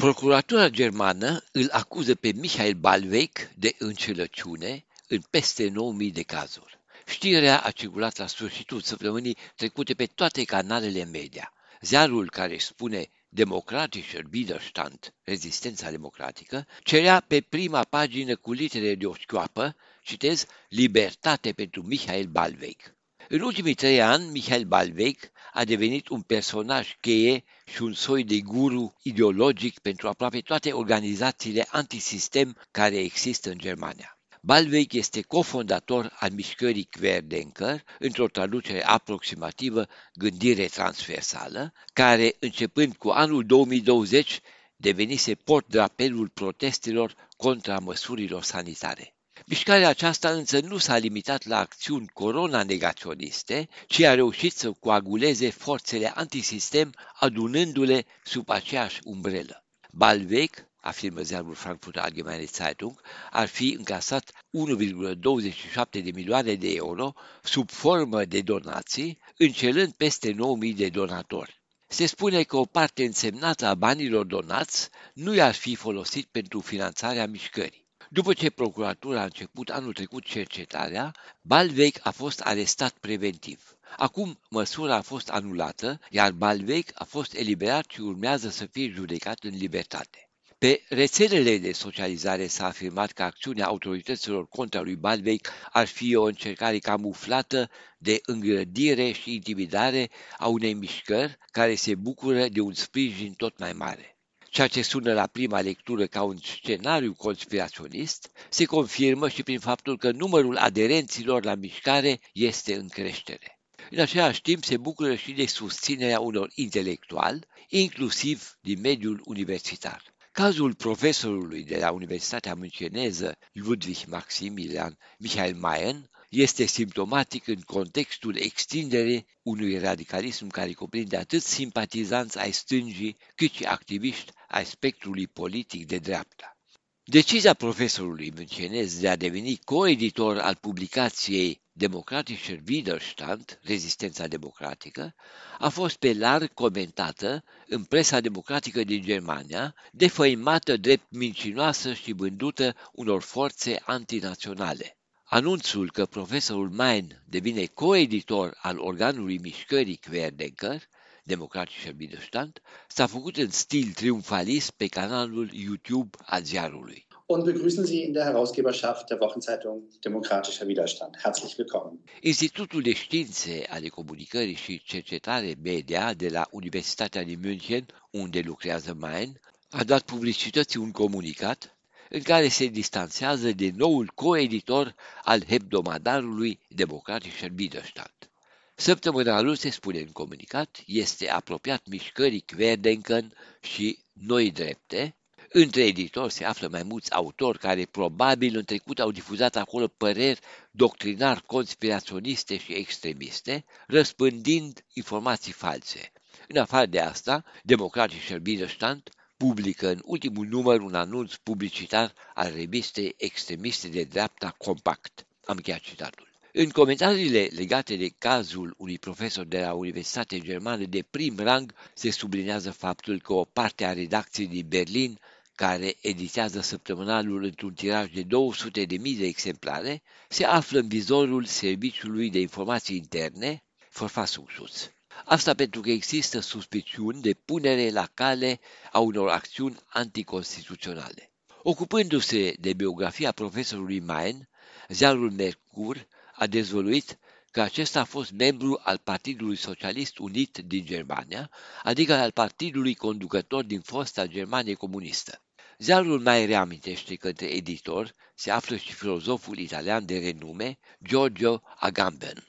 Procuratura germană îl acuză pe Michael Balveic de înșelăciune în peste 9000 de cazuri. Știrea a circulat la sfârșitul săptămânii trecute pe toate canalele media. Ziarul care spune Demokratischer Widerstand, rezistența democratică, cerea pe prima pagină cu litere de o șchioapă, citez, Libertate pentru Michael Balveic. În ultimii trei ani, Michael Balveic a devenit un personaj cheie și un soi de guru ideologic pentru aproape toate organizațiile antisistem care există în Germania. Balveic este cofondator al mișcării Querdenker, într-o traducere aproximativă gândire transversală, care, începând cu anul 2020, devenise port de apelul protestelor contra măsurilor sanitare. Mișcarea aceasta însă nu s-a limitat la acțiuni corona-negaționiste, ci a reușit să coaguleze forțele antisistem, adunându-le sub aceeași umbrelă. Balvec, afirmă ziarul Frankfurt Allgemeine Zeitung, ar fi încasat 1,27 de milioane de euro sub formă de donații, încelând peste 9.000 de donatori. Se spune că o parte însemnată a banilor donați nu i-ar fi folosit pentru finanțarea mișcării. După ce procuratura a început anul trecut cercetarea, Balvec a fost arestat preventiv. Acum măsura a fost anulată, iar Balvec a fost eliberat și urmează să fie judecat în libertate. Pe rețelele de socializare s-a afirmat că acțiunea autorităților contra lui Balvec ar fi o încercare camuflată de îngrădire și intimidare a unei mișcări care se bucură de un sprijin tot mai mare. Ceea ce sună la prima lectură ca un scenariu conspiraționist se confirmă și prin faptul că numărul aderenților la mișcare este în creștere. În același timp se bucură și de susținerea unor intelectuali, inclusiv din mediul universitar. Cazul profesorului de la Universitatea Müncheneză Ludwig Maximilian Michael Mayen este simptomatic în contextul extinderii unui radicalism care cuprinde atât simpatizanți ai stângii, cât și activiști ai spectrului politic de dreapta. Decizia profesorului müncenez de a deveni coeditor al publicației Democratischer Widerstand, Rezistența Democratică, a fost pe larg comentată în presa democratică din Germania, defăimată drept mincinoasă și vândută unor forțe antinaționale. Anunțul că profesorul Main devine coeditor al organului mișcării Querdenker, Democratischer Widerstand, s-a făcut în stil triumfalist pe canalul YouTube al ziarului. Und begrüßen Sie in der Herausgeberschaft der Wochenzeitung Demokratischer Widerstand. Herzlich willkommen. Institutul de Științe ale Comunicării și Cercetare Media de la Universitatea din München, unde lucrează Main, a dat publicității un comunicat în care se distanțează de noul coeditor al hebdomadarului Democratischer Widerstand. Săptămânalul, se spune în comunicat, este apropiat mișcării Querdenken și Noi Drepte. Între editori se află mai mulți autori care probabil în trecut au difuzat acolo păreri doctrinar conspiraționiste și extremiste, răspândind informații false. În afară de asta, Democratischer Widerstand publică în ultimul număr un anunț publicitar al revistei extremiste de dreapta Compact. Am încheiat citatul. În comentariile legate de cazul unui profesor de la Universitatea Germană de prim rang, se sublinează faptul că o parte a redacției din Berlin, care editează săptămânalul într-un tiraj de 200.000 de exemplare, se află în vizorul Serviciului de Informații Interne, Verfassungsschutz. Asta pentru că există suspiciuni de punere la cale a unor acțiuni anticonstituționale. Ocupându-se de biografia profesorului Main, ziarul Mercur a dezvăluit că acesta a fost membru al Partidului Socialist Unit din Germania, adică al partidului conducător din fosta Germanie comunistă. Ziarul mai reamintește că între editor se află și filozoful italian de renume Giorgio Agamben.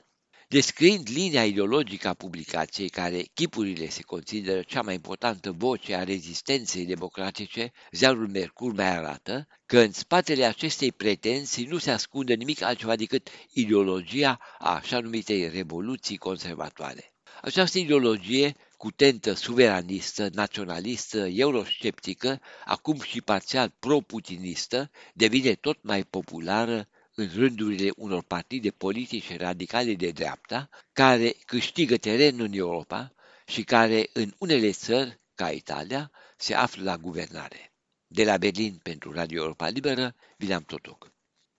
Descriind linia ideologică a publicației, care chipurile se consideră cea mai importantă voce a rezistenței democratice, ziarul Mercur mai arată că în spatele acestei pretenții nu se ascunde nimic altceva decât ideologia a așa numitei revoluții conservatoare. Această ideologie, cu tentă suveranistă, naționalistă, eurosceptică, acum și parțial pro-putinistă, devine tot mai populară în rândurile unor partide politice radicale de dreapta, care câștigă teren în Europa și care în unele țări, ca Italia, se află la guvernare. De la Berlin pentru Radio Europa Liberă, Vilam Totoc.